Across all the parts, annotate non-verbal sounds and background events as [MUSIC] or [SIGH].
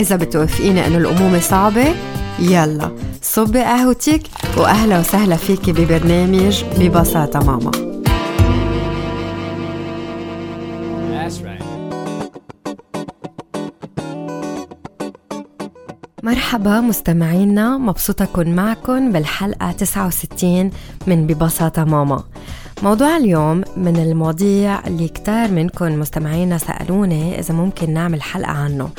إذا بتوافقيني إنه الأمومة صعبة يلا صبي قهوتك وأهلا وسهلا فيكي ببرنامج ببساطة ماما. مرحبا مستمعينا مبسوطة أكون معكم بالحلقة 69 من ببساطة ماما. موضوع اليوم من المواضيع اللي كتار منكم مستمعينا سألوني إذا ممكن نعمل حلقة عنه.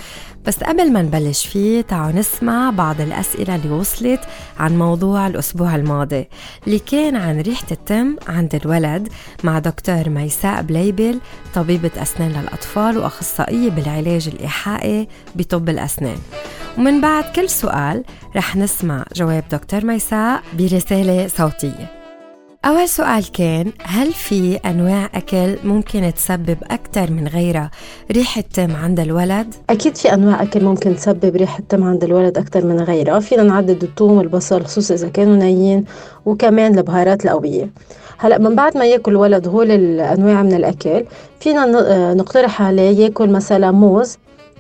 بس قبل ما نبلش فيه تعالوا نسمع بعض الأسئلة اللي وصلت عن موضوع الأسبوع الماضي اللي كان عن ريحة التم عند الولد مع دكتور ميساء بليبل طبيبة أسنان للأطفال وأخصائية بالعلاج الإيحائي بطب الأسنان. ومن بعد كل سؤال رح نسمع جواب دكتور ميساء برسالة صوتية. أول سؤال كان هل في أنواع أكل ممكن تسبب أكثر من غيرها؟ ريحة تم عند الولد؟ أكيد في أنواع أكل ممكن تسبب ريحة تم عند الولد أكثر من غيرها. فينا نعدد الثوم والبصل خصوصا إذا كانوا نيين وكمان البهارات القوية هلأ من بعد ما يأكل الولد هول الأنواع من الأكل فينا نقترح عليه يأكل مثلا موز. آه،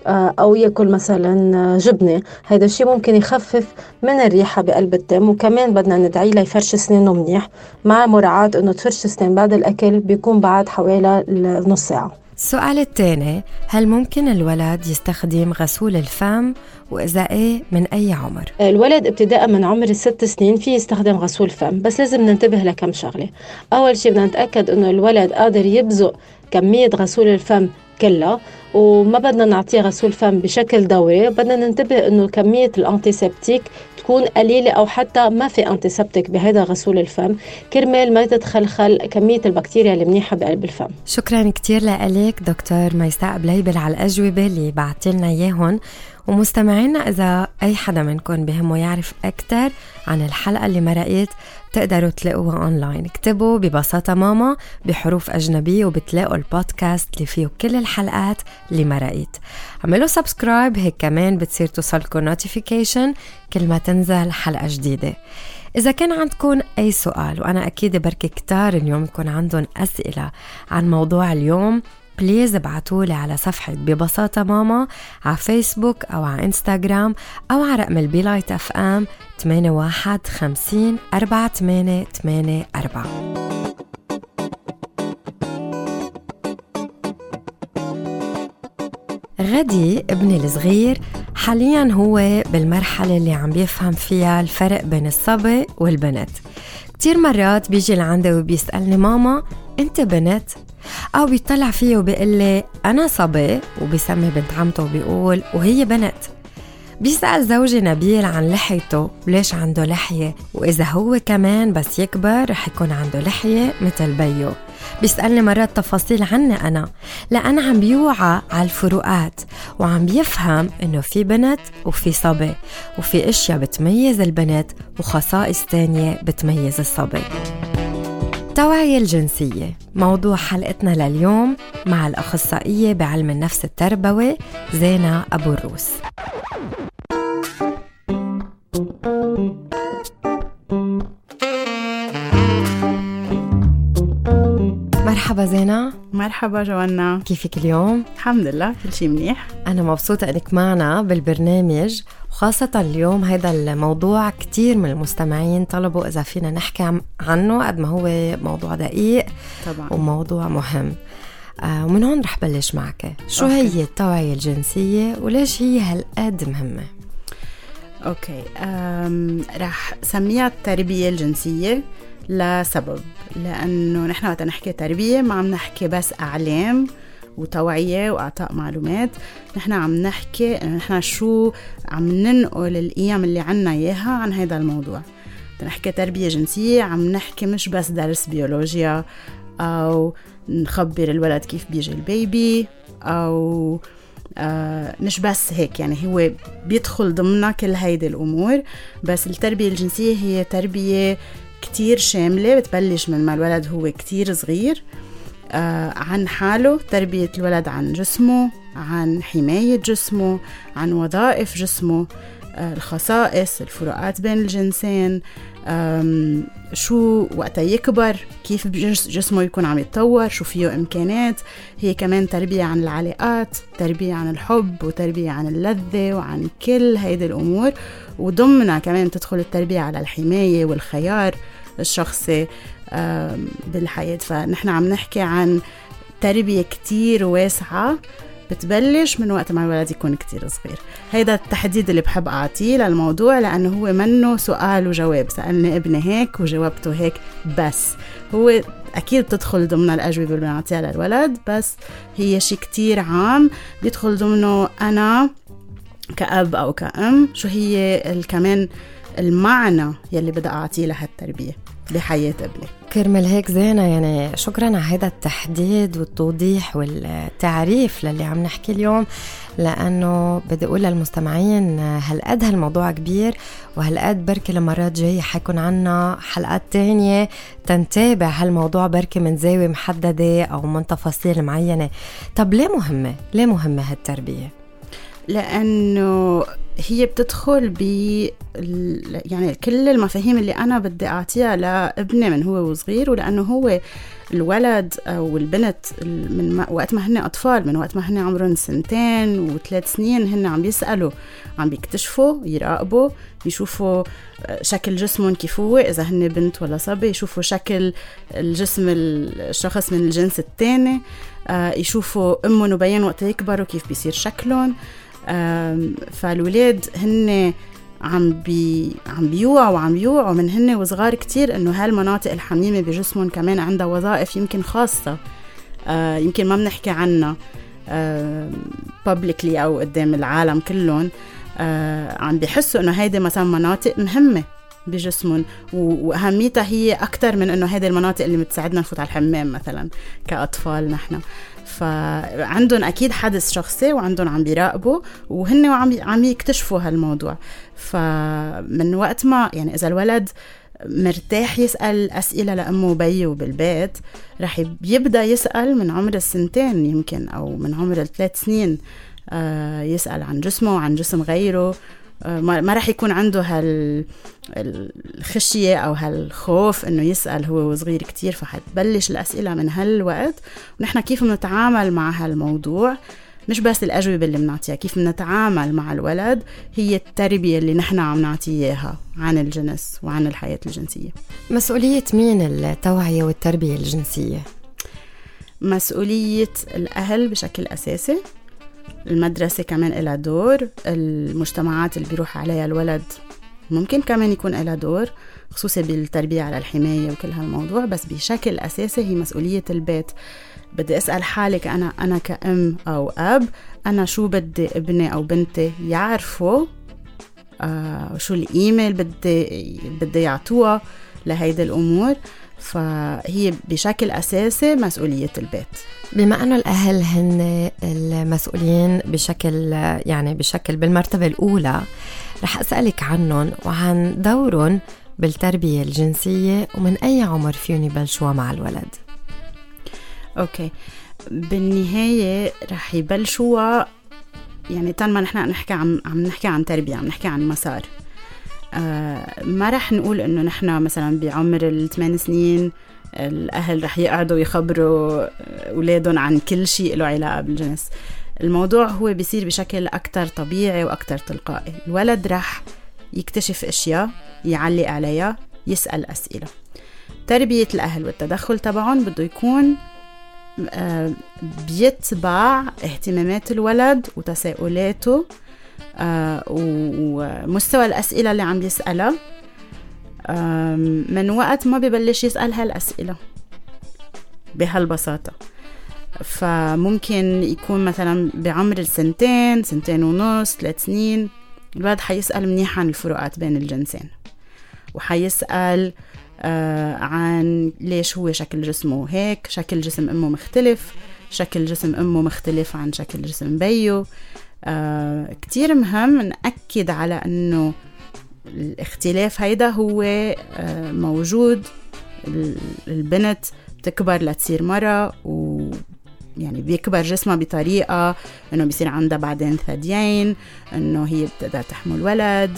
أو ياكل مثلا جبنة. هذا الشيء ممكن يخفف من الريحة بقلب التم وكمان بدنا ندعي له يفرش سنانه منيح مع مراعاة إنه تفرش سنان بعد الأكل بيكون بعد حوالي نص ساعة. السؤال الثاني هل ممكن الولد يستخدم غسول الفم وإذا إيه من أي عمر؟ الولد ابتداء من عمر الست سنين في يستخدم غسول فم بس لازم ننتبه لكم شغلة. أول شيء بدنا نتأكد إنه الولد قادر يبزق كمية غسول الفم كلها. وما بدنا نعطيه غسول فم بشكل دوري بدنا ننتبه إنه كمية الانتيسبتيك تكون قليلة أو حتى ما في أنتيسبتيك بهذا غسول الفم. كرمال ما تتخلخل كمية البكتيريا المنيحة بقلب الفم. شكرا كتير لك دكتور ميساء بليبل على الأجوبة اللي بعتلنا إياهم ومستمعينا إذا أي حدا منكم بهمه يعرف أكثر عن الحلقة اللي مرقت تقدروا تلاقوها أونلاين اكتبوا ببساطة ماما بحروف أجنبية وبتلاقوا البودكاست اللي فيه كل الحلقات اللي مرقت عملوا subscribe هيك كمان بتصير توصلكم notification كل ما تنزل حلقة جديدة. إذا كان عندكم أي سؤال وأنا أكيد بركي كتار اليوم يكون عندهم أسئلة عن موضوع اليوم please ابعتولي على صفحة ببساطة ماما على فيسبوك أو على إنستغرام أو على رقم ال Be Light FM 81 50 4884 غدي ابني الصغير حاليا هو بالمرحلة اللي عم بيفهم فيها الفرق بين الصبي والبنت كتير مرات بيجي لعندي وبيسألني ماما أنت بنت؟ أو بيطلع فيه وبيقول لي أنا صبي. وبيسمي بنت عمته وبيقول وهي بنت. بيسأل زوجي نبيل عن لحيته وليش عنده لحية؟ وإذا هو كمان بس يكبر رح يكون عنده لحية مثل بيو. بيسألني مرات تفاصيل عني أنا لأن عم بيوعى على الفروقات وعم بيفهم إنه في بنت وفي صبي وفي أشياء بتميز البنت وخصائص تانية بتميز الصبي. التوعية الجنسية. موضوع حلقتنا لليوم مع الأخصائية بعلم النفس التربوي زينة أبو الروس. مرحبا زينة. مرحبا جوانا. كيفك اليوم؟ الحمد لله كل شيء منيح. أنا مبسوطة إنك معنا بالبرنامج وخاصة اليوم هذا الموضوع كتير من المستمعين طلبوا إذا فينا نحكي عنه قد ما هو موضوع دقيق طبعا. وموضوع مهم. آه ومن هون رح بلش معك. شو okay. هي التوعية الجنسية وليش هي هالقد مهمة؟ okay راح سميها التربية الجنسية. لسبب لأنه نحن وقت نحكي تربية ما عم نحكي بس أعلام وتوعية وإعطاء معلومات. نحن عم نحكي إنه نحن شو عم ننقل القيم اللي عنا إياها عن هذا الموضوع. نحكي تربية جنسية عم نحكي مش بس درس بيولوجيا أو نخبر الولد كيف بيجي البيبي أو آه مش بس هيك يعني هو بيدخل ضمنها كل هيدي الأمور. بس التربية الجنسية هي تربية كتير شاملة بتبلش من ما الولد هو كتير صغير آه عن حاله تربية الولد عن جسمه عن حماية جسمه عن وظائف جسمه آه الخصائص الفروقات بين الجنسين شو وقتها يكبر كيف جسمه يكون عم يتطور شو فيه إمكانات. هي كمان تربية عن العلاقات تربية عن الحب وتربية عن اللذة وعن كل هيدي الأمور. وضمنها كمان تدخل التربية على الحماية والخيار الشخصي بالحياة. فنحن عم نحكي عن تربية كتير واسعة. بتبلش من وقت ما الولد يكون كتير صغير. هيدا التحديد اللي بحب أعطيه للموضوع لأنه هو منه سؤال وجواب. سألني ابني هيك وجاوبته هيك بس. هو أكيد بتدخل ضمن الأجوبة اللي بنعطيها للولد بس هي شيء كتير عام. بيدخل ضمنه أنا كأب أو كأم. شو هي كمان المعنى يلي بدي أعطيه لهالتربية؟ بحياة ابني كرمال هيك زينة يعني شكرا على هذا التحديد والتوضيح والتعريف للي عم نحكي اليوم لأنه بدي أقول للمستمعين هالقد هالموضوع كبير وهالقد بركي لمرات جاية حيكون عنا حلقات تانية تنتابع هالموضوع بركي من زاوية محددة أو من تفاصيل معينة طب ليه مهمة؟ ليه مهمة هالتربية؟ لأنه هي بتدخل ب يعني كل المفاهيم اللي أنا بدي أعطيها لابني من هو وصغير ولأنه هو الولد أو البنت من وقت ما هن أطفال من وقت ما هن عمرهم سنتين وثلاث سنين هن عم بيسألوا عم بيكتشفوا يراقبوا يشوفوا شكل جسمهم كيف هو إذا هن بنت ولا صبي يشوفوا شكل الجسم الشخص من الجنس الثاني آه، يشوفوا أمهم وبين وقت يكبروا كيف بيصير شكلهم. فالولاد هن عم بي عم بيوعوا وعم بيوعوا من هن وصغار كتير إنه هالمناطق الحميمة بجسمهم كمان عندها وظائف يمكن خاصة آه يمكن ما بنحكي عنها بابليكلي آه أو قدام العالم كلهم آه عم بيحسوا إنه هيدي مثلا مناطق مهمة. بجسمهم. وأهميتها هي أكثر من إنه هيدي المناطق اللي بتساعدنا نفوت على الحمام مثلا كأطفال نحن. فعندهم أكيد حدث شخصي وعندهم عم بيراقبوا وهن عم عم يكتشفوا هالموضوع. فمن وقت ما يعني إذا الولد مرتاح يسأل أسئلة لأمه وبيه بالبيت رح يبدأ يسأل من عمر السنتين يمكن أو من عمر الثلاث سنين آه، يسأل عن جسمه وعن جسم غيره. ما رح يكون عنده هال الخشية أو هالخوف إنه يسأل هو صغير كتير فحتبلش الأسئلة من هالوقت. ونحن كيف بنتعامل مع هالموضوع؟ مش بس الأجوبة اللي بنعطيها كيف بنتعامل مع الولد؟ هي التربية اللي نحن عم نعطيه إياها عن الجنس وعن الحياة الجنسية. مسؤولية مين التوعية والتربية الجنسية؟ مسؤولية الأهل بشكل أساسي. المدرسة كمان لها دور المجتمعات اللي بيروح عليها الولد ممكن كمان يكون لها دور خصوصي بالتربية على الحماية وكل هالموضوع بس بشكل أساسي هي مسؤولية البيت. بدي أسأل حالي كأنا أنا كأم أو أب أنا شو بدي ابني أو بنتي يعرفوا؟ آه شو القيمة اللي بدي بدي يعطوها لهيدي الأمور؟ فهي بشكل أساسي مسؤولية البيت. بما أنه الأهل هن المسؤولين بشكل يعني بشكل بالمرتبة الأولى رح أسألك عنهم وعن دورهم بالتربية الجنسية ومن أي عمر فيهم يبلشوا مع الولد. أوكي. بالنهاية رح يبلشوا يعني طال ما نحن نحكي عم عم نحكي عن تربية عم نحكي عن مسار. آه ما رح نقول إنه نحن مثلا بعمر الثمان سنين الأهل رح يقعدوا يخبروا أولادهم عن كل شيء له علاقة بالجنس. الموضوع هو بيصير بشكل أكثر طبيعي وأكثر تلقائي. الولد رح يكتشف أشياء يعلق عليها يسأل أسئلة. تربية الأهل والتدخل تبعهم بده يكون آه، بيتبع اهتمامات الولد وتساؤلاته ومستوى الأسئلة اللي عم بيسألها من وقت ما ببلش يسأل هالأسئلة بهالبساطة. فممكن يكون مثلا بعمر السنتين سنتين ونص ثلاث سنين الولد حيسأل منيح عن الفروقات بين الجنسين وحيسأل آه عن ليش هو شكل جسمه هيك شكل جسم أمه مختلف شكل جسم أمه مختلف عن شكل جسم بيو. آه كتير مهم نأكد على أنه الاختلاف هيدا هو آه موجود. البنت بتكبر لتصير مرة و يعني بيكبر جسمها بطريقة إنه بيصير عندها بعدين ثديين إنه هي بتقدر تحمل ولد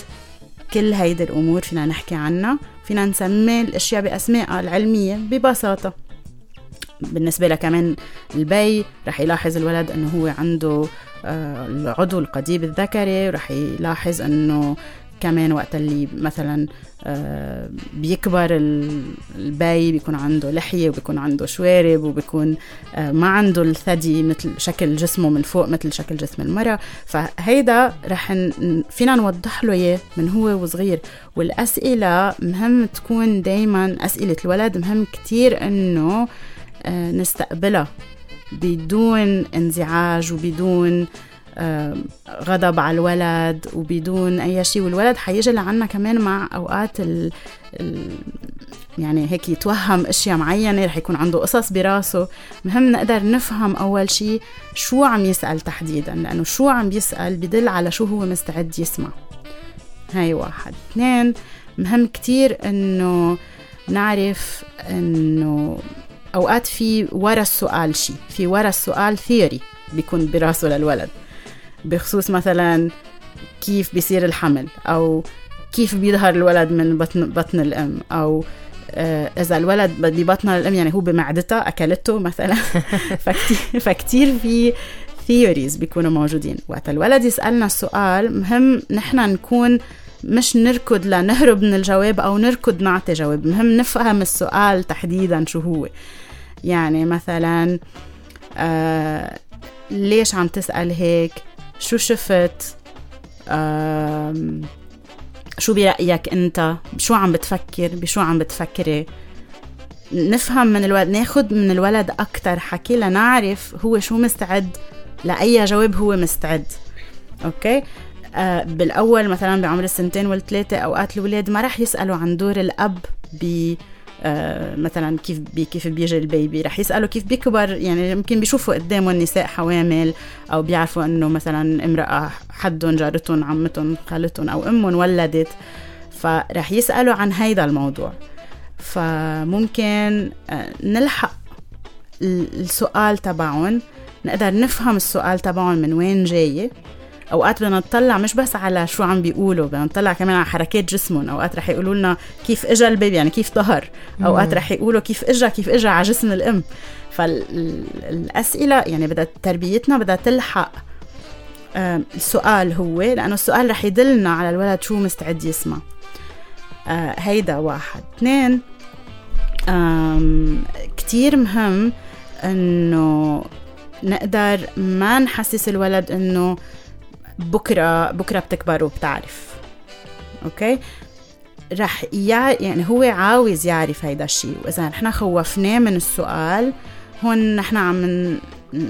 كل هيدي الأمور فينا نحكي عنها. فينا نسمي الأشياء باسمائها العلمية ببساطة. بالنسبة لها كمان البي رح يلاحظ الولد إنه هو عنده العضو القضيب الذكري ورح يلاحظ إنه كمان وقت اللي مثلا آه، بيكبر البي بيكون عنده لحية وبيكون عنده شوارب وبيكون آه، ما عنده الثدي مثل شكل جسمه من فوق مثل شكل جسم المرأة. فهيدا رح فينا نوضح له إياه من هو وصغير. والأسئلة مهم تكون دايما أسئلة الولد مهم كتير إنه آه، نستقبلها. بدون انزعاج وبدون غضب على الولد وبدون أي شيء. والولد حيجي لعنا كمان مع أوقات ال, ال يعني هيك يتوهم أشياء معينة رح يكون عنده قصص براسه. مهم نقدر نفهم أول شيء شو عم يسأل تحديدا لأنه شو عم يسأل بدل على شو هو مستعد يسمع. هاي واحد. اثنين مهم كتير إنه نعرف إنه أوقات في ورا السؤال شيء في ورا السؤال theory بيكون براسه للولد. بخصوص مثلا كيف بيصير الحمل أو كيف بيظهر الولد من بطن, بطن الأم أو آه، إذا الولد ببطن الأم يعني هو بمعدتها أكلته مثلا. [LAUGHS] فكتير, فكتير في theories بيكونوا موجودين. وقت الولد يسألنا السؤال مهم نحن نكون مش نركض لنهرب من الجواب أو نركض نعطي جواب. مهم نفهم السؤال تحديدا شو هو. يعني مثلا آه ليش عم تسأل هيك؟ شو شفت؟ شو برأيك أنت؟ شو عم بتفكر؟ بشو عم بتفكري؟ نفهم من الولد ناخد من الولد أكتر حكي لنعرف هو شو مستعد لأي جواب هو مستعد. okay؟ آه بالأول مثلا بعمر السنتين والثلاثة أوقات الولاد ما رح يسألوا عن دور الأب ب آه، مثلا كيف بي كيف بيجي ال baby. رح يسألوا كيف بيكبر يعني يمكن بيشوفوا قدامهم النساء حوامل أو بيعرفوا إنه مثلا امرأة حدهم جارتهم عمتهم خالتهم أو أمهم ولدت. فرح يسألوا عن هيدا الموضوع. فممكن آه، نلحق السؤال تبعهم نقدر نفهم السؤال تبعهم من وين جاي. أوقات بدنا نطلع مش بس على شو عم بيقولوا بدنا نطلع كمان على حركات جسمهم. أوقات رح يقولوا لنا كيف اجى البيبي يعني كيف ظهر أوقات رح يقولوا كيف اجى كيف اجى على جسم الأم. فالأسئلة يعني بدها تربيتنا بدها تلحق السؤال هو لأنه السؤال رح يدلنا على الولد شو مستعد يسمع. آه، هيدا واحد. اثنين كتير مهم إنه نقدر ما نحسس الولد إنه بكرة بكرة بتكبر وبتعرف. أوكي؟ رح يع... يعني هو عاوز يعرف هيدا الشيء. وإذا نحن خوفناه من السؤال هون نحن عم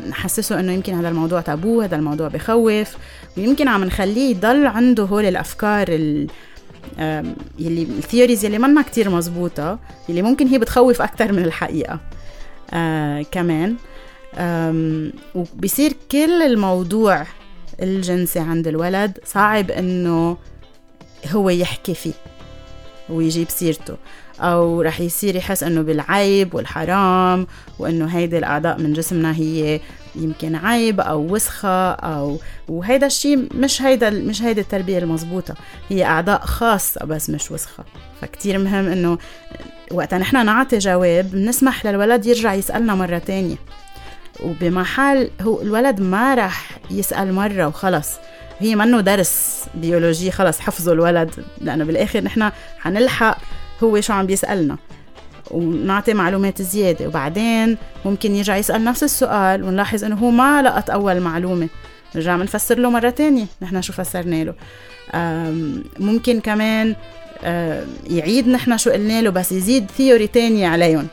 نحسسه إنه يمكن هذا الموضوع تابو هذا الموضوع بخوف. ويمكن عم نخليه يضل عنده هول الأفكار ال... يلي الثيوريز يلي منا كتير مزبوطة يلي ممكن هي بتخوف أكتر من الحقيقة. آه كمان وبصير كل الموضوع الجنسي عند الولد صعب إنه هو يحكي فيه ويجيب سيرته أو رح يصير يحس إنه بالعيب والحرام وإنه هيدي الأعضاء من جسمنا هي يمكن عيب أو وسخة أو وهيدا الشيء مش هيدا مش هيدي التربية المضبوطه هي أعضاء خاصة بس مش وسخة. فكتير مهم إنه وقت نحن نعطي جواب بنسمح للولد يرجع يسألنا مرة تانية. وبمحل هو الولد ما رح يسأل مرة وخلص. هي منه درس بيولوجي خلص حفظه الولد. لأنه بالآخر نحن حنلحق هو شو عم بيسألنا. ونعطي معلومات زيادة. وبعدين ممكن يرجع يسأل نفس السؤال ونلاحظ إنه هو ما لقط أول معلومة. نرجع بنفسر له مرة تانية. نحن شو فسرنا له. ممكن كمان يعيد نحن شو قلنا له بس يزيد theory تانية عليهم.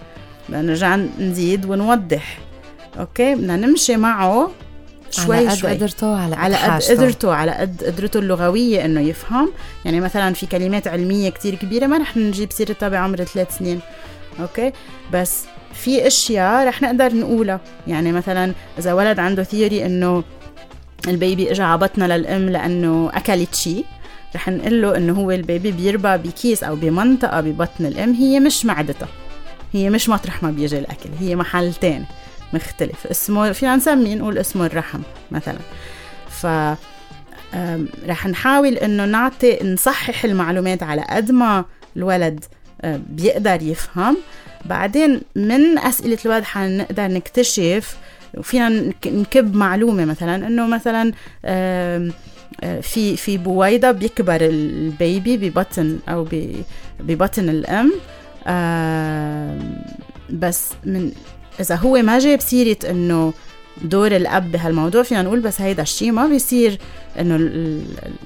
نرجع نزيد ونوضح. okay؟ بدنا نمشي معه شوي على قد شوي. قدرته على قد على قد. قدرته على قد قدرته اللغوية إنه يفهم. يعني مثلا في كلمات علمية كتير كبيرة ما رح نجيب سيرتها بعمر ثلاث سنين. okay؟ بس في أشياء رح نقدر نقولها. يعني مثلا إذا ولد عنده theory إنه ال baby اجى على بطنها للأم لأنه أكلت شيء رح نقول له إنه هو ال baby بيربى بكيس أو بمنطقة ببطن الأم هي مش معدتها هي مش مطرح ما بيجي الأكل هي محل تاني مختلف. اسمه فينا نسميه نقول اسمه الرحم مثلا. ف رح نحاول إنه نعطي نصحح المعلومات على قد ما الولد أه، بيقدر يفهم. بعدين من أسئلة الولد حنقدر نكتشف وفينا نك- نكب معلومة مثلا إنه مثلا أه، في في بويضة بيكبر البيبي ببطن أو ببطن الأم. بس من إذا هو ما جاب سيره إنه دور الأب بهالموضوع فينا نقول بس هيدا الشيء ما بيصير إنه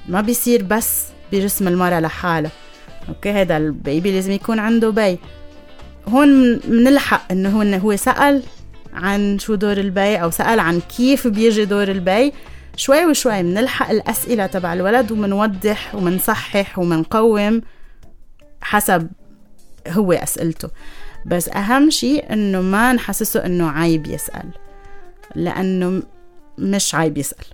ما بيصير بس بجسم المرأة لحالها. okay؟ هذا ال baby لازم يكون عنده بي. هون بنلحق إنه هو إنه هو سأل عن شو دور البي أو سأل عن كيف بيجي دور البي. شوي وشوي بنلحق الأسئلة تبع الولد ومنوضح ومنصحح ومنقوم حسب هو أسئلته. بس أهم شيء إنه ما نحسسه إنه عيب يسأل لأنه مش عيب يسأل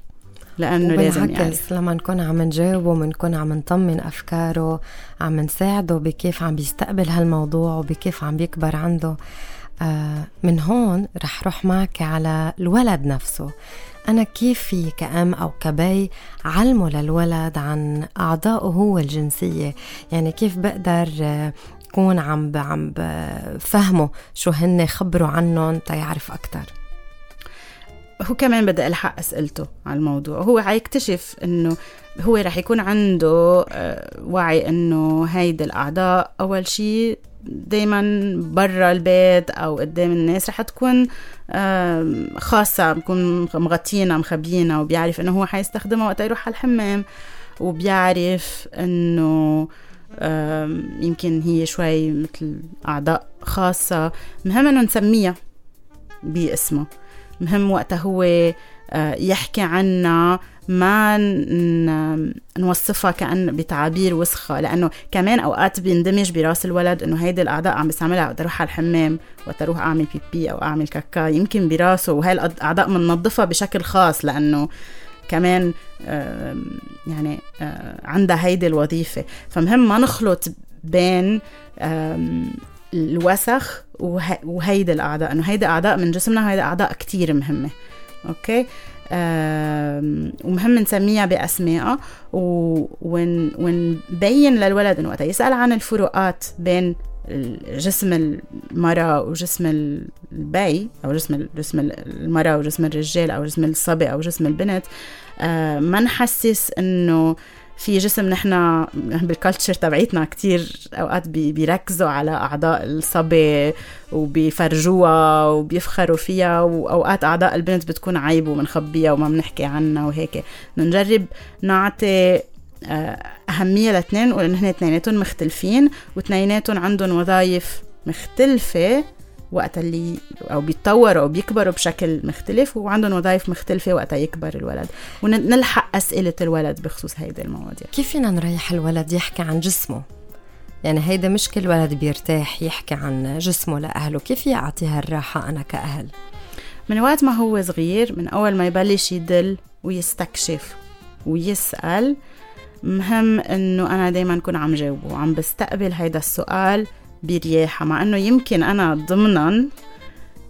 لأنه لازم يعرف. لما نكون عم نجاوبه بنكون عم نطمن أفكاره عم نساعده بكيف عم بيستقبل هالموضوع وبكيف عم بيكبر عنده. آه من هون رح روح معك على الولد نفسه. أنا كيف في كأم أو كبي علمه للولد عن أعضائه هو الجنسية؟ يعني كيف بقدر آه، كون عم عم بفهمه شو هن خبروا عنهم تيعرف أكتر. هو كمان بدي الحق أسئلته على الموضوع. هو حيكتشف إنه هو رح يكون عنده آه، وعي إنه هيدي الأعضاء أول شيء دايما برا البيت أو قدام الناس رح تكون خاصة بكون مغطينا مخبينا وبيعرف إنه هو حيستخدمها وقت يروح على الحمام وبيعرف إنه يمكن هي شوي مثل أعضاء خاصة. مهم إنه نسميها باسمه. مهم وقتها هو آه، يحكي عنا ما نوصفها كأن بتعابير وسخة. لأنه كمان أوقات بيندمج براس الولد إنه هيدي الأعضاء عم بستعملها وقت أروح على الحمام وقت أروح أعمل بيبي أو أعمل كاكا يمكن براسه وهي الأعضاء بننظفها بشكل خاص لأنه كمان يعني عندها هيدي الوظيفة. فمهم ما نخلط بين الوسخ وه- وهيدي الأعضاء. إنه هيدي أعضاء من جسمنا وهيدي أعضاء كتير مهمة. okay؟ ومهم نسميها بأسمائها ونبين للولد إنه وقت يسأل عن الفروقات بين جسم المرأة وجسم البي أو جسم جسم المرأة وجسم الرجال أو جسم الصبي أو جسم البنت آه، ما نحسس إنه في جسم نحن بالكالتشر تبعيتنا كتير أوقات بي- بيركزوا على أعضاء الصبي وبيفرجوها وبيفخروا فيها وأوقات أعضاء البنت بتكون عيب وبنخبيها وما بنحكي عنها وهيك. نجرب نعطي أهمية لاثنين ونقول إن هن اثنيناتهم مختلفين واثنيناتهم عندهم وظائف مختلفة وقت اللي أو بيتطوروا أو بيكبروا بشكل مختلف وعندهم وظائف مختلفة وقت يكبر الولد. ونلحق أسئلة الولد بخصوص هيدي المواضيع. كيف فينا نريح الولد يحكي عن جسمه؟ يعني هيدا مش كل ولد بيرتاح يحكي عن جسمه لأهله. كيف يعطيها الراحة أنا كأهل؟ من وقت ما هو صغير من أول ما يبلش يدل ويستكشف ويسأل مهم إنه أنا دايما أكون عم جاوبه وعم بستقبل هيدا السؤال برياحة مع إنه يمكن أنا ضمنا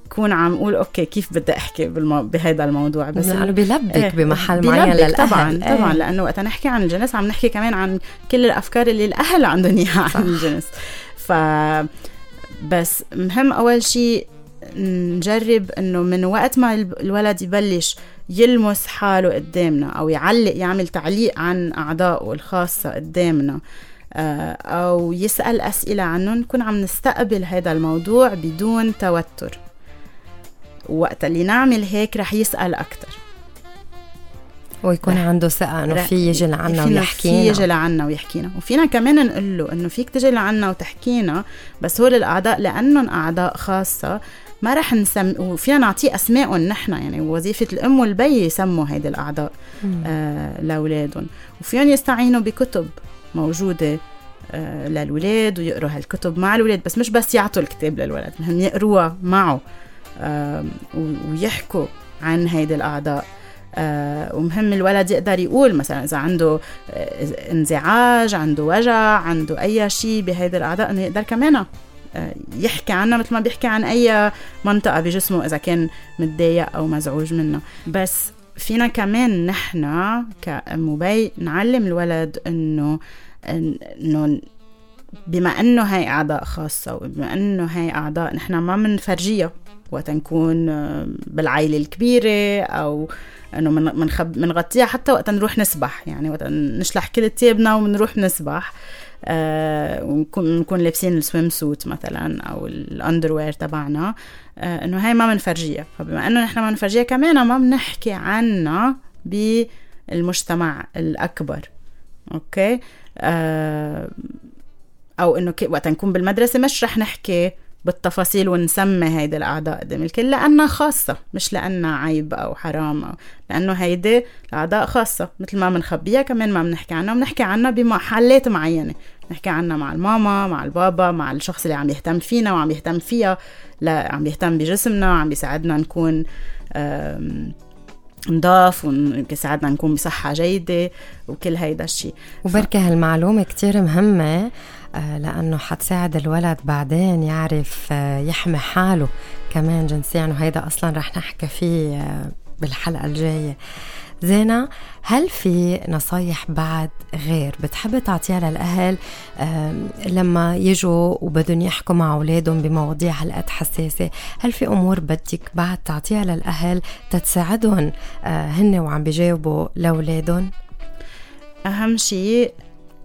كون عم أقول أوكي كيف بدي أحكي بالمو... بهيدا الموضوع بس لأنه بيلبك إيه، بمحل معين للأهل طبعا إيه. طبعا لأنه وقت نحكي عن الجنس عم نحكي كمان عن كل الأفكار اللي الأهل عندهم إياها. عن الجنس ف بس مهم أول شيء نجرب إنه من وقت ما الولد يبلش يلمس حاله قدامنا أو يعلق يعمل تعليق عن أعضائه الخاصة قدامنا. آه، أو يسأل أسئلة عنهم نكون عم نستقبل هذا الموضوع بدون توتر. وقت اللي نعمل هيك رح يسأل أكثر ويكون رح- عنده ثقة إنه رح- في يجي لعنا ويحكينا. في يجي لعنا ويحكينا. وفينا كمان نقول له إنه فيك تجي لعنا وتحكينا بس هول الأعضاء لأنهم أعضاء خاصة ما رح نسم وفينا نعطيه اسمائهم نحن يعني وظيفة الأم والبي يسموا هيدي الأعضاء آه لأولادهم. وفيهم يستعينوا بكتب موجودة آه للولاد ويقروا هالكتب مع الولاد بس مش بس يعطوا الكتاب للولد مهم يقروها معه آه ويحكوا عن هيدي الأعضاء. آه ومهم الولد يقدر يقول مثلا إذا عنده آه انزعاج عنده وجع عنده أي شيء بهيدي الأعضاء إنه يقدر كمان يحكي عنها مثل ما بيحكي عن أي منطقة بجسمه إذا كان متضايق أو مزعوج منها بس فينا كمان نحن كأم وبي نعلم الولد إنه إنه بما إنه هاي أعضاء خاصة وبما إنه هاي أعضاء نحن ما بنفرجيها وقت نكون آه، بالعائلة الكبيرة أو إنه منخب منغطيها حتى وقت نروح نسبح. يعني وقت نشلح كل ثيابنا ونروح نسبح آه ونكون لابسين السويم سوت مثلا أو الأندروير تبعنا. آه إنه هاي ما بنفرجيها فبما إنه نحن ما بنفرجيها كمان ما بنحكي عنها بالمجتمع الأكبر. أوكي؟ أو إنه وقت نكون بالمدرسة مش رح نحكي بالتفاصيل ونسمي هيدي الأعضاء قدام الكل لأنها خاصة مش لأنها عيب أو حرام أو لأنه هيدي الأعضاء خاصة. مثل ما بنخبيها كمان ما بنحكي عنها بنحكي عنها بمحلات معينة. نحكي عنها مع الماما مع البابا مع الشخص اللي عم يهتم فينا وعم يهتم فيها لا عم يهتم بجسمنا وعم بيساعدنا نكون نضاف ويساعدنا نكون بصحة جيدة وكل هيدا الشيء وبركة هالمعلومة كتير مهمة. لأنه حتساعد الولد بعدين يعرف آه، يحمي حاله كمان جنسيا وهيدا أصلا رح نحكي فيه آه، بالحلقة الجاية. زينة هل في نصايح بعد غير؟ بتحب تعطيها للأهل لما يجوا وبدهم يحكوا مع أولادهم بمواضيع هالقد حساسة؟ هل في أمور بدك بعد تعطيها للأهل تتساعدهم هن وعم بيجاوبوا لأولادهم؟ أهم شيء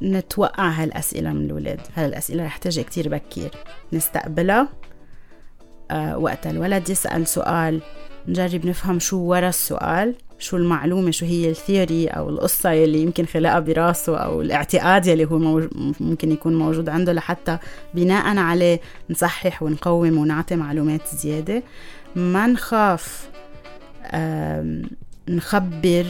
نتوقع هالأسئلة من الولاد. هالأسئلة رح تجي كتير بكير. نستقبلها. آه وقت الولد يسأل سؤال نجرب نفهم شو ورا السؤال شو المعلومة شو هي الثيوري أو القصة يلي يمكن خلقها براسه أو الاعتقاد يلي هو. ممكن يكون موجود عنده لحتى بناء عليه نصحح ونقوم ونعطي معلومات زيادة. ما نخاف نخبر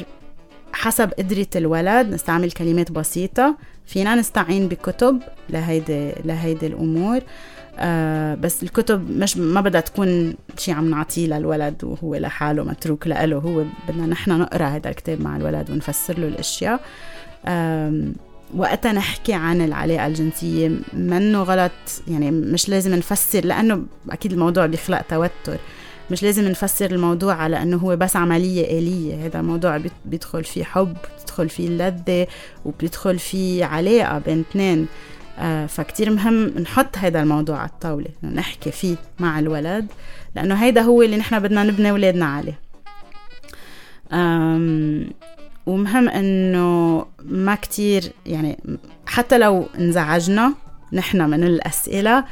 حسب قدرة الولد. نستعمل كلمات بسيطة. فينا نستعين بكتب لهيدي لهيدي الأمور. آه بس الكتب مش ما بدها تكون شيء عم نعطيه للولد وهو لحاله متروك له هو بدنا نحن نقرأ هذا الكتاب مع الولد ونفسر له الأشياء. وقتها نحكي عن العلاقة الجنسية. منه غلط يعني مش لازم نفسر لأنه أكيد الموضوع بيخلق توتر. مش لازم نفسر الموضوع على إنه هو بس عملية آلية. هذا الموضوع بيدخل فيه حب بيدخل فيه اللذه وبيدخل فيه علاقة بين اثنين. آه فكتير مهم نحط هذا الموضوع على الطاولة نحكي فيه مع الولد لأنه هيدا هو اللي نحن بدنا نبني أولادنا عليه. ومهم إنه ما كتير يعني حتى لو انزعجنا نحن من الأسئلة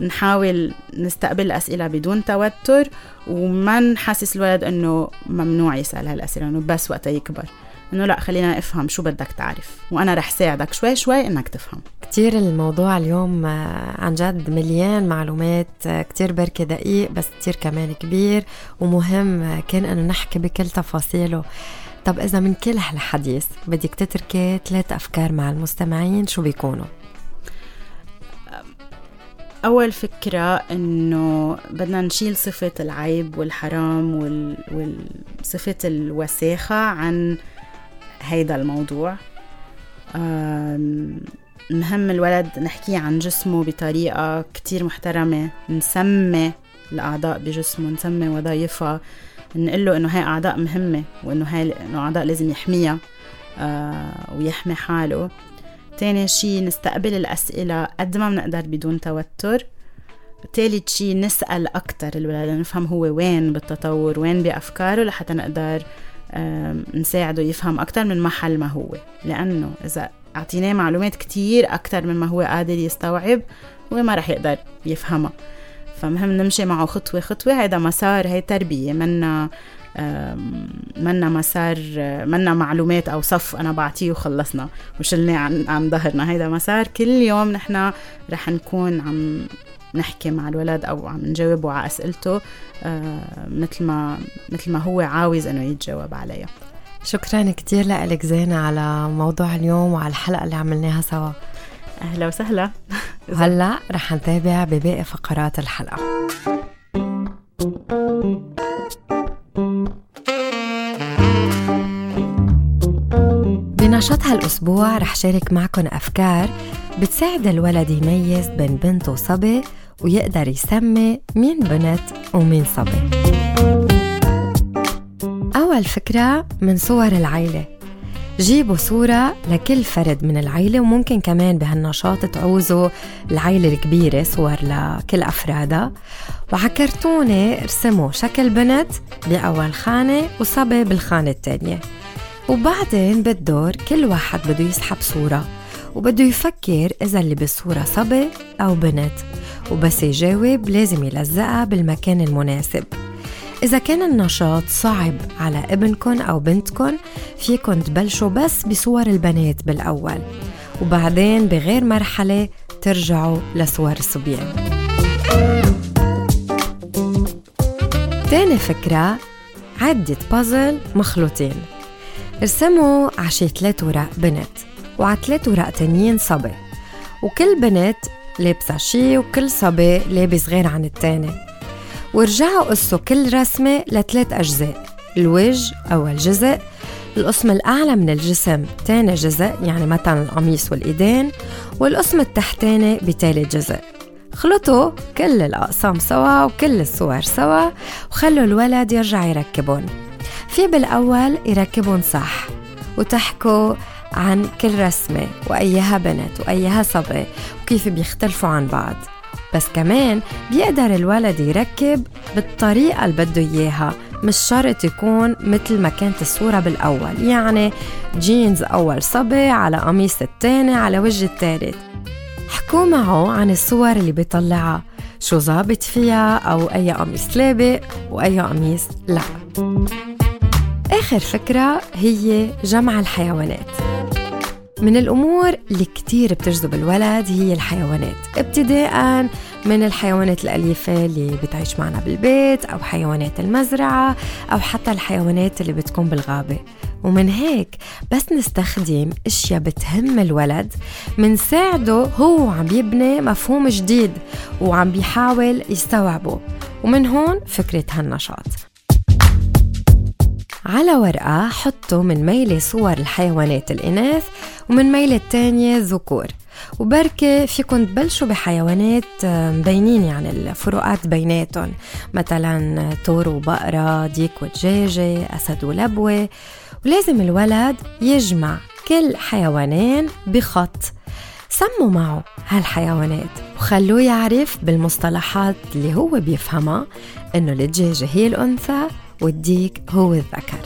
نحاول نستقبل الأسئلة بدون توتر وما نحسس الولد إنه ممنوع يسأل هالأسئلة إنه بس وقتها يكبر. إنه لا خلينا افهم شو بدك تعرف وأنا رح ساعدك شوي شوي إنك تفهم. كتير الموضوع اليوم آه، عن جد مليان معلومات آه، كتير بركة دقيق بس كتير كمان كبير ومهم آه، كان إنه نحكي بكل تفاصيله. طب إذا من كل هالحديث بدك تتركي ثلاث أفكار مع المستمعين شو بيكونوا؟ أول فكرة إنه بدنا نشيل صفة العيب والحرام وال... وصفة الوساخة عن هيدا الموضوع. مهم الولد نحكي عن جسمه بطريقة كتير محترمة. نسمي الأعضاء بجسمه نسمي وظائفها. نقول له إنه هاي أعضاء مهمة وإنه هاي إنه أعضاء لازم يحميها آه ويحمي حاله. تاني شي نستقبل الأسئلة قد ما بنقدر بدون توتر. تالت شي نسأل أكتر الولد نفهم هو وين بالتطور وين بأفكاره لحتى نقدر نساعده يفهم أكتر من محل ما هو. لأنه إذا أعطيناه معلومات كتير أكتر من ما هو قادر يستوعب هو ما رح يقدر يفهمها. فمهم نمشي معه خطوة خطوة هيدا مسار هي تربية منا منا مسار منا معلومات أو صف أنا بعطيه وخلصنا. وشلناه عن عن ظهرنا. هيدا مسار كل يوم نحن رح نكون عم نحكي مع الولد أو عم نجاوبه على أسئلته مثل ما مثل ما هو عاوز إنه يتجاوب عليها. شكرا كثير لك زينة على موضوع اليوم وعلى الحلقة اللي عملناها سوا. أهلا وسهلا. وهلأ رح نتابع بباقي فقرات الحلقة. بنشاط هالأسبوع رح شارك معكم أفكار بتساعد الولد يميز بين بنت وصبي ويقدر يسمي مين بنت ومين صبي. أول فكرة من صور العيلة. جيبوا صورة لكل فرد من العيلة وممكن كمان بهالنشاط تعوزوا العيلة الكبيرة صور لكل أفرادها. وعكرتونة ارسموا شكل بنت بأول خانة وصبي بالخانة التانية وبعدين بالدور كل واحد بده يسحب صورة وبده يفكر إذا اللي بالصورة صبي أو بنت وبس يجاوب لازم يلزقها بالمكان المناسب. إذا كان النشاط صعب على ابنكن أو بنتكن فيكن تبلشوا بس بصور البنات بالأول وبعدين بغير مرحلة ترجعوا لصور الصبيان. تاني فكرة عدة بازل مخلوطين. ارسموا عشي ثلاث ورق بنت وعلى ثلاث ورق تانيين صبي. وكل بنت لابسة شي وكل صبي لابس غير عن التاني. ورجعوا قصوا كل رسمة لثلاث أجزاء الوجه أول جزء القسم الأعلى من الجسم تاني جزء يعني مثلا القميص والإيدين. والقسم التحتاني بتالت جزء. خلطوا كل الأقسام سوا وكل الصور سوا وخلوا الولد يرجع يركبهم في بالأول يركبهم صح وتحكوا عن كل رسمة وأيها بنت وأيها صبي وكيف بيختلفوا عن بعض. بس كمان بيقدر الولد يركب بالطريقة اللي بده إياها مش شرط يكون مثل ما كانت الصورة بالأول. يعني جينز أول صبي على قميص التاني على وجه التالت. حكوا معه عن الصور اللي بيطلعها شو ظابط فيها أو أي قميص لابق وأي قميص لا. آخر فكرة هي جمع الحيوانات. من الأمور اللي كتير بتجذب الولد هي الحيوانات. ابتداء من الحيوانات الأليفة اللي بتعيش معنا بالبيت أو حيوانات المزرعة أو حتى الحيوانات اللي بتكون بالغابة. ومن هيك بس نستخدم أشياء بتهم الولد منساعده هو عم يبني مفهوم جديد وعم بيحاول يستوعبه. ومن هون فكرة هالنشاط. على ورقة حطوا من ميلة صور الحيوانات الإناث ومن ميلة التانية الذكور وبركة فيكم تبلشوا بحيوانات مبينين يعني الفروقات بيناتهم مثلا تور وبقرة ديك ودجاجة أسد ولبوة. ولازم الولد يجمع كل حيوانين بخط. سموا معه هالحيوانات وخلوه يعرف بالمصطلحات اللي هو بيفهمها إنه الدجاجة هي الأنثى والديك هو الذكر.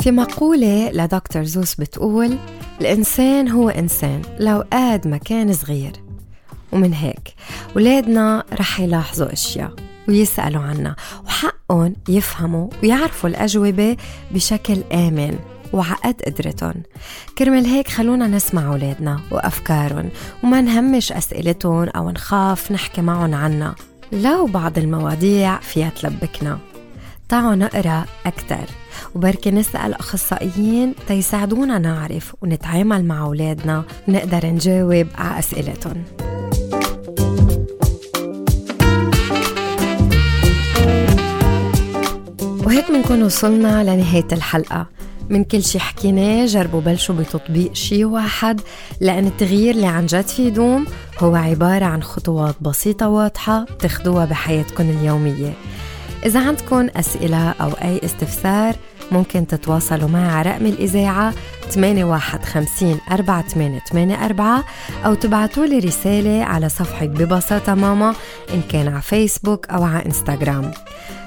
في مقولة لدكتور زوس بتقول الإنسان هو إنسان لو قاد مكان صغير. ومن هيك ولادنا رح يلاحظوا أشياء ويسألوا عنها وحقهم يفهموا ويعرفوا الأجوبة بشكل آمن. وعقد قدرتهم كرمال هيك خلونا نسمع أولادنا وأفكارهم وما نهمش أسئلتهم أو نخاف نحكي معهم عنها لو بعض المواضيع فيها تلبكنا. تعالوا نقرأ أكثر وبركي نسأل أخصائيين تيساعدونا نعرف ونتعامل مع أولادنا ونقدر نجاوب على أسئلتهم وهيك بنكون وصلنا لنهاية الحلقة. من كل شي حكيناه جربوا بلشوا بتطبيق شي واحد لأن التغيير اللي عن جد في يدوم هو عبارة عن خطوات بسيطة واضحة تاخدوها بحياتكم اليومية. إذا عندكم أسئلة أو أي استفسار ممكن تتواصلوا معي على رقم الإذاعة 8150 4884 أو تبعتوا لي رسالة على صفحة ببساطة ماما إن كان على فيسبوك أو على إنستغرام.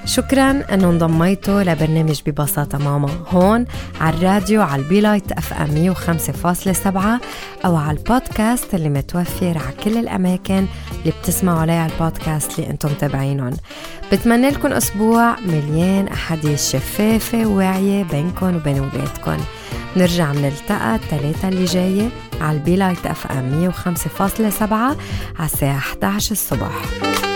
شكرا أنه انضميتوا لبرنامج ببساطة ماما هون على الراديو على ال Be Light FM 105.7 أو على البودكاست اللي متوفر على كل الأماكن اللي بتسمعوا عليها البودكاست اللي أنتم متابعينهم. بتمنى لكم أسبوع مليان أحاديث شفافة وواعية بينكم وبين أولادكم. نرجع نلتقى الثلاثة اللي جاية على البيلايت اف ام 105.7 على الساعة 11 الصبح.